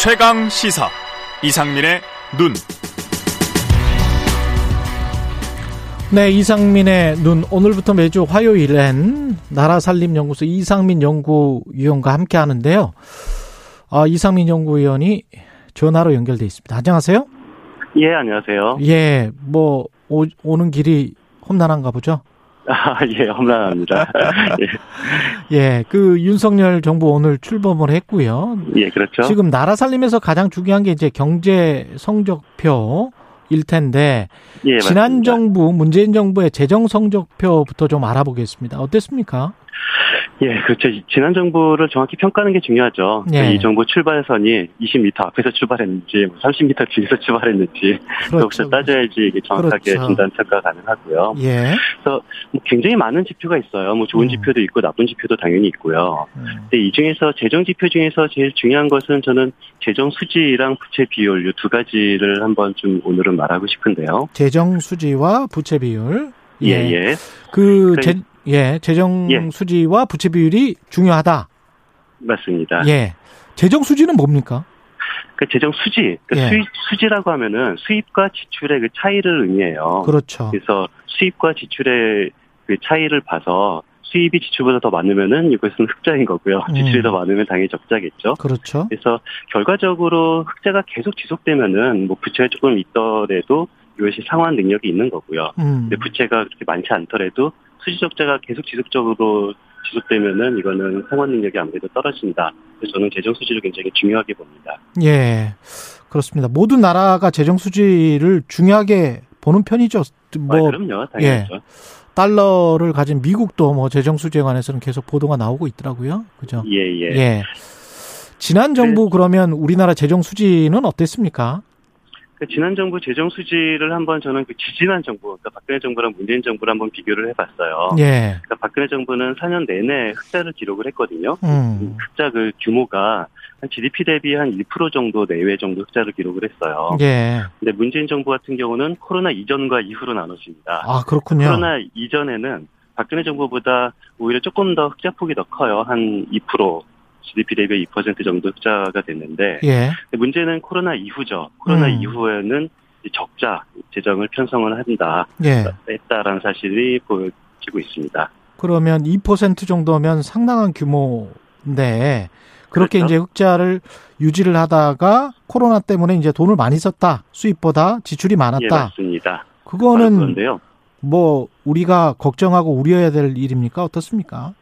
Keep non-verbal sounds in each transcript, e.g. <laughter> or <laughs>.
최강 시사 이상민의 눈. 네, 이상민의 눈. 오늘부터 매주 화요일엔 나라 살림 연구소 이상민 연구위원과 함께 하는데요. 아, 이상민 연구위원이 전화로 연결돼 있습니다. 안녕하세요. 예, 안녕하세요. 예, 뭐 오, 오는 길이 험난한가 보죠. <laughs> 아, 예, 험난합니다. <laughs> 예. 예, 그 윤석열 정부 오늘 출범을 했고요. 예, 그렇죠. 지금 나라 살림에서 가장 중요한 게 이제 경제 성적표 일 텐데 예, 지난. 정부 문재인 정부의 재정 성적표부터 좀 알아보겠습니다. 어땠습니까? 예, 그렇죠. 지난 정부를 정확히 평가하는 게 중요하죠. 예. 이 정부 출발선이 20m 앞에서 출발했는지, 30m 뒤에서 <laughs> 출발했는지, 그것을 따져야지 이게 정확하게 그렇죠. 진단 평가 가능하고요. 예. 그래서 뭐 굉장히 많은 지표가 있어요. 뭐 좋은 음. 지표도 있고 나쁜 지표도 당연히 있고요. 음, 근데 이 중에서 재정 지표 중에서 제일 중요한 것은 저는 재정 수지랑 부채 비율 이두 가지를 한번 좀 오늘은 말하고 싶은데요. 재정 수지와 부채 비율. 예, 예. 그 그래- 재, 예, 재정 예. 수지와 부채 비율이 중요하다. 맞습니다. 예. 재정 수지는 뭡니까? 그 재정 수지, 그 예. 수입, 수지라고 하면은 수입과 지출의 그 차이를 의미해요. 그렇죠. 그래서 수입과 지출의 그 차이를 봐서 수입이 지출보다 더 많으면은 이것은 흑자인 거고요. 음. 지출이 더 많으면 당연히 적자겠죠. 그렇죠. 그래서 결과적으로 흑자가 계속 지속되면은 뭐 부채가 조금 있더라도 이것이 상환 능력이 있는 거고요. 음. 근데 부채가 그렇게 많지 않더라도 수지 적자가 계속 지속적으로 지속되면은 이거는 상환 능력이 아무래도 떨어진다. 그래서 저는 재정 수지를 굉장히 중요하게 봅니다. 예. 그렇습니다. 모든 나라가 재정 수지를 중요하게 보는 편이죠. 아, 뭐 그럼요, 당연하죠. 달러를 가진 미국도 뭐 재정 수지에 관해서는 계속 보도가 나오고 있더라고요. 그죠? 예, 예. 예. 지난 정부 그러면 우리나라 재정 수지는 어땠습니까? 그 지난 정부 재정 수지를 한번 저는 그 지지난 정부, 그러니까 박근혜 정부랑 문재인 정부를 한번 비교를 해봤어요. 예. 그러니까 박근혜 정부는 4년 내내 흑자를 기록을 했거든요. 음. 흑자 그 규모가 한 GDP 대비 한 1% 정도 내외 정도 흑자를 기록을 했어요. 예. 근데 문재인 정부 같은 경우는 코로나 이전과 이후로 나눠집니다. 아, 그렇군요. 코로나 이전에는 박근혜 정부보다 오히려 조금 더 흑자폭이 더 커요. 한 2%. GDP 대비 2% 정도 흑자가 됐는데 예. 문제는 코로나 이후죠. 코로나 음. 이후에는 적자 재정을 편성을 한다 예. 했다라는 사실이 보여지고 있습니다. 그러면 2% 정도면 상당한 규모인데 그렇게 그렇죠. 이제 흑자를 유지를 하다가 코로나 때문에 이제 돈을 많이 썼다. 수입보다 지출이 예, 많았다. 맞습니다. 바로 그거는. 뭐 우리가 걱정하고 우려해야 될 일입니까? 어떻습니까?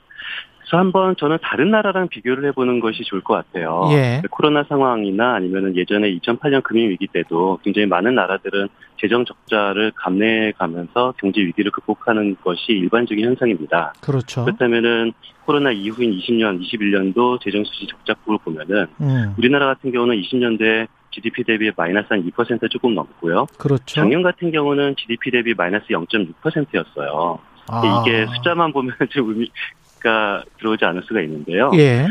그래서 한번 저는 다른 나라랑 비교를 해보는 것이 좋을 것 같아요. 예. 코로나 상황이나 아니면은 예전에 2008년 금융위기 때도 굉장히 많은 나라들은 재정 적자를 감내해가면서 경제 위기를 극복하는 것이 일반적인 현상입니다. 그렇죠. 그렇다면은 코로나 이후인 20년, 21년도 재정 수지 적자폭을 보면은 음. 우리나라 같은 경우는 20년대 GDP 대비 마이너스 한 2% 조금 넘고요. 그렇죠. 작년 같은 경우는 GDP 대비 마이너스 0.6%였어요. 아. 이게 숫자만 보면 <laughs> 좀 의미 가 들어오지 않을 수가 있는데요. 예.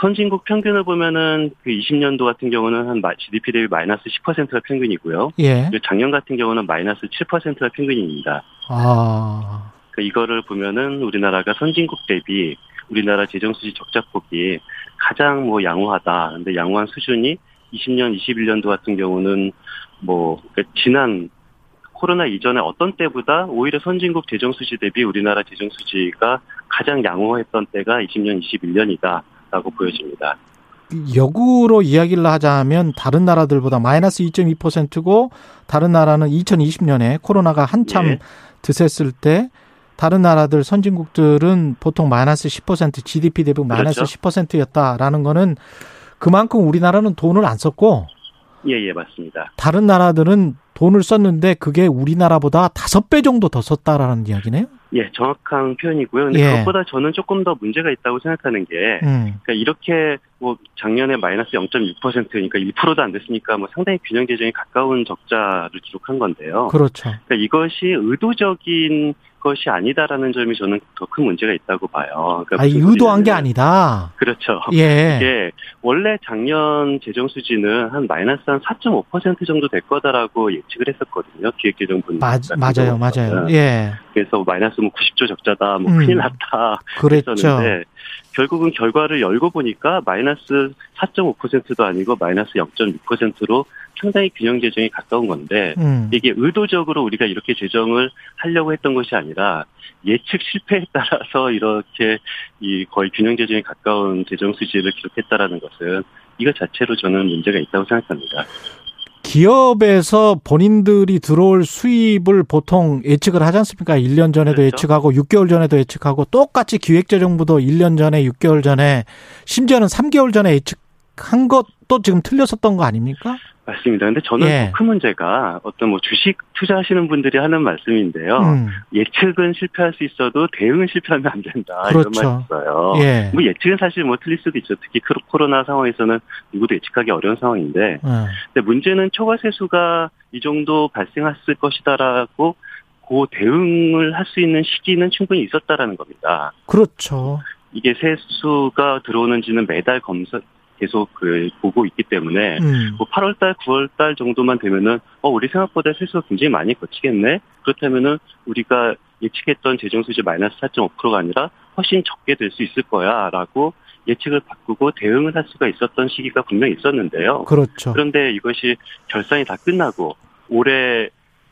선진국 평균을 보면은 그 20년도 같은 경우는 한 마- GDP 대비 마이너스 10%가 평균이고요. 예. 작년 같은 경우는 마이너스 7%가 평균입니다. 아. 그 이거를 보면은 우리나라가 선진국 대비 우리나라 재정 수지 적자 폭이 가장 뭐 양호하다. 근데 양호한 수준이 20년, 21년도 같은 경우는 뭐 그러니까 지난 코로나 이전에 어떤 때보다 오히려 선진국 재정 수지 대비 우리나라 재정 수지가 가장 양호했던 때가 20년, 21년이다라고 보여집니다. 역으로 이야기를 하자면 다른 나라들보다 마이너스 2.2%고 다른 나라는 2020년에 코로나가 한참 예. 드셌을 때 다른 나라들 선진국들은 보통 마이너스 10% GDP 대비 마이너스 그렇죠. 10%였다라는 거는 그만큼 우리나라는 돈을 안 썼고 예, 예, 맞습니다. 다른 나라들은 돈을 썼는데 그게 우리나라보다 다섯 배 정도 더 썼다라는 이야기네요. 예, 정확한 표현이고요. 근데 예. 그것보다 저는 조금 더 문제가 있다고 생각하는 게 음. 그러니까 이렇게 뭐 작년에 마이너스 0.6%니까 1%도 안 됐으니까 뭐 상당히 균형 재정에 가까운 적자를 기록한 건데요. 그렇죠. 그러니까 이것이 의도적인 것이 아니다라는 점이 저는 더 큰 문제가 있다고 봐요. 그러니까 아, 의도한 게 아니다. 그렇죠. 예. <laughs> 이게 원래 작년 재정 수지는 한 마이너스 한 4.5% 정도 될 거다라고 예측을 했었거든요. 기획재정분 맞, 맞아요, 맞아요. 예. 그래서 마이너스 뭐 90조 적자다, 뭐 음. 큰일 났다 그랬죠. 했었는데 결국은 결과를 열고 보니까 마이너스 4.5%도 아니고 마이너스 0.6%로 상당히 균형 재정에 가까운 건데 음. 이게 의도적으로 우리가 이렇게 재정을 하려고 했던 것이 아니라 예측 실패에 따라서 이렇게 이 거의 균형 재정에 가까운 재정 수지를 기록했다라는 것은 이것 자체로 저는 문제가 있다고 생각합니다. 기업에서 본인들이 들어올 수입을 보통 예측을 하지 않습니까? 1년 전에도 그렇죠. 예측하고 6개월 전에도 예측하고 똑같이 기획재정부도 1년 전에 6개월 전에 심지어는 3개월 전에 예측 한 것도 지금 틀렸었던 거 아닙니까? 맞습니다. 근데 저는 예. 더큰 문제가 어떤 뭐 주식 투자하시는 분들이 하는 말씀인데요. 음. 예측은 실패할 수 있어도 대응은 실패하면 안 된다. 그렇죠. 이런 말이 있어요. 예. 뭐 예측은 사실 뭐 틀릴 수도 있죠. 특히 코로나 상황에서는 누구도 예측하기 어려운 상황인데 어. 근데 문제는 초과 세수가 이 정도 발생했을 것이다라고 그 대응을 할 수 있는 시기는 충분히 있었다라는 겁니다. 그렇죠. 이게 세수가 들어오는지는 매달 검사 계속 그 보고 있기 때문에 음. 뭐 8월달, 9월달 정도만 되면은 어 우리 생각보다 세수가 굉장히 많이 거치겠네. 그렇다면은 우리가 예측했던 재정 수지 마이너스 4.5%가 아니라 훨씬 적게 될 수 있을 거야라고 예측을 바꾸고 대응을 할 수가 있었던 시기가 분명히 있었는데요. 그렇죠. 그런데 이것이 결산이 다 끝나고 올해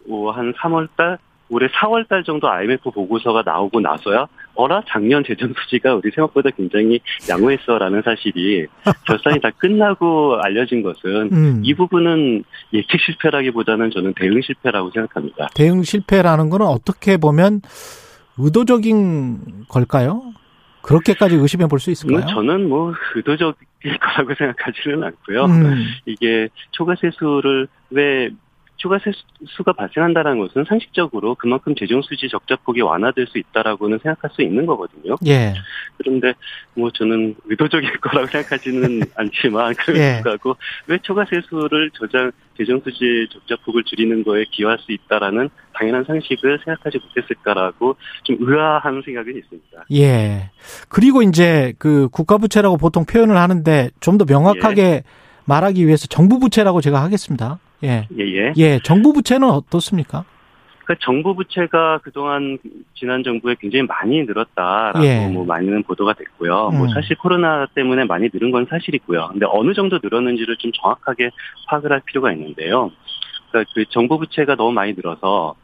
뭐 한 3월달, 올해 4월달 정도 IMF 보고서가 나오고 나서야 어라 작년 재정 수지가 우리 생각보다 굉장히 양호했어라는 사실이 <laughs> 결산이 다 끝나고 알려진 것은 음. 이 부분은 예측 실패라기보다는 저는 대응 실패라고 생각합니다. 대응 실패라는 거는 어떻게 보면 의도적인 걸까요? 그렇게까지 의심해 볼 수 있을까요? 음, 저는 뭐 의도적일 <laughs> 거라고 생각하지는 않고요. 음. 이게 초과 세수를 왜 초과 세수가 발생한다는 것은 상식적으로 그만큼 재정 수지 적자폭이 완화될 수 있다라고는 생각할 수 있는 거거든요. 예. 그런데 뭐 저는 의도적일 거라고 생각하지는 <laughs> 않지만 그럼에도 예. 불구하고 왜 초과 세수를 저장 재정 수지 적자폭을 줄이는 거에 기여할 수 있다라는 당연한 상식을 생각하지 못했을까라고 좀 의아한 생각은 있습니다. 예. 그리고 이제 그 국가 부채라고 보통 표현을 하는데 좀 더 명확하게 말하기 위해서 정부 부채라고 제가 하겠습니다. 예. 예 예. 예. 정부 부채는 어떻습니까? 그러니까 정부 부채가 그동안 지난 정부에 굉장히 많이 늘었다라고 예. 뭐 많이는 보도가 됐고요. 뭐 음. 사실 코로나 때문에 많이 늘은 건 사실이고요. 근데 어느 정도 늘었는지를 좀 정확하게 파악을 할 필요가 있는데요. 그러니까 그 정부 부채가 너무 많이 늘어서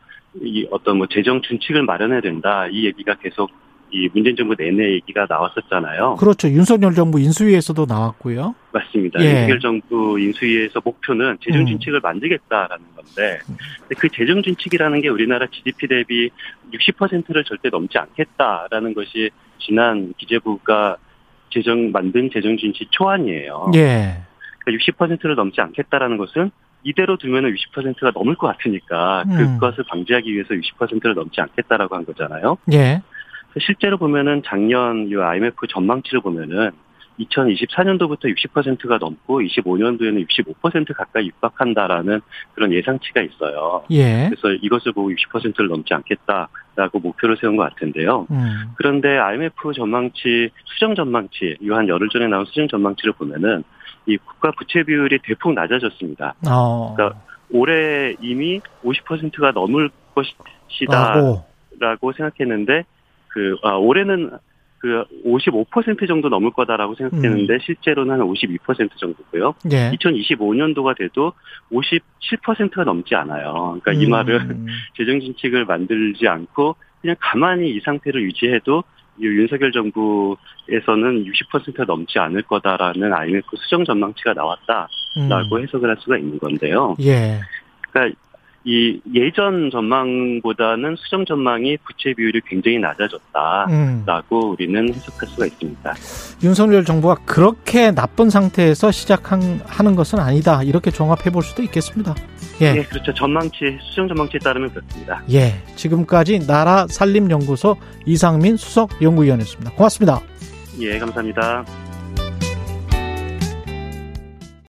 이 어떤 뭐 재정 준칙을 마련해야 된다 이 얘기가 계속 이 문재인 정부 내내 얘기가 나왔었잖아요. 그렇죠. 윤석열 정부 인수위에서도 나왔고요. 맞습니다. 예. 윤석열 정부 인수위에서 목표는 재정 음. 준칙을 만들겠다라는 건데 그 재정 준칙이라는 게 우리나라 GDP 대비 60%를 절대 넘지 않겠다라는 것이 지난 기재부가 재정 만든 재정 준칙 초안이에요. 예. 그러니까 60%를 넘지 않겠다라는 것은 이대로 두면은 60%가 넘을 것 같으니까 음. 그것을 방지하기 위해서 60%를 넘지 않겠다라고 한 거잖아요. 예. 실제로 보면은 작년 이 IMF 전망치를 보면은 2024년도부터 60%가 넘고 25년도에는 65% 가까이 육박한다라는 그런 예상치가 있어요. 예. 그래서 이것을 보고 60%를 넘지 않겠다라고 목표를 세운 것 같은데요. 음. 그런데 IMF 전망치, 수정 전망치, 이한 열흘 전에 나온 수정 전망치를 보면은 이 국가 부채 비율이 대폭 낮아졌습니다. 어. 그러니까 올해 이미 50%가 넘을 것이다. 라고. 라고 생각했는데 그 아, 올해는 그 55% 정도 넘을 거다라고 생각했는데 음. 실제로는 한 52% 정도고요. 예. 2025년도가 돼도 57%가 넘지 않아요. 그러니까 이 음. 말은 <laughs> 재정 진칙을 만들지 않고 그냥 가만히 이 상태를 유지해도 이 윤석열 정부에서는 60%가 넘지 않을 거다라는 IMF 수정 전망치가 나왔다라고 음. 해석을 할 수가 있는 건데요. 예. 그러니까 이 예전 전망보다는 수정 전망이 부채 비율이 굉장히 낮아졌다라고 음. 우리는 해석할 수가 있습니다. 윤석열 정부가 그렇게 나쁜 상태에서 시작하는 것은 아니다. 이렇게 종합해 볼 수도 있겠습니다. 예. 예, 그렇죠. 전망치 수정 전망치에 따르면 그렇습니다. 예. 지금까지 나라 살림 연구소 이상민 수석 연구위원이었습니다. 고맙습니다. 예, 감사합니다.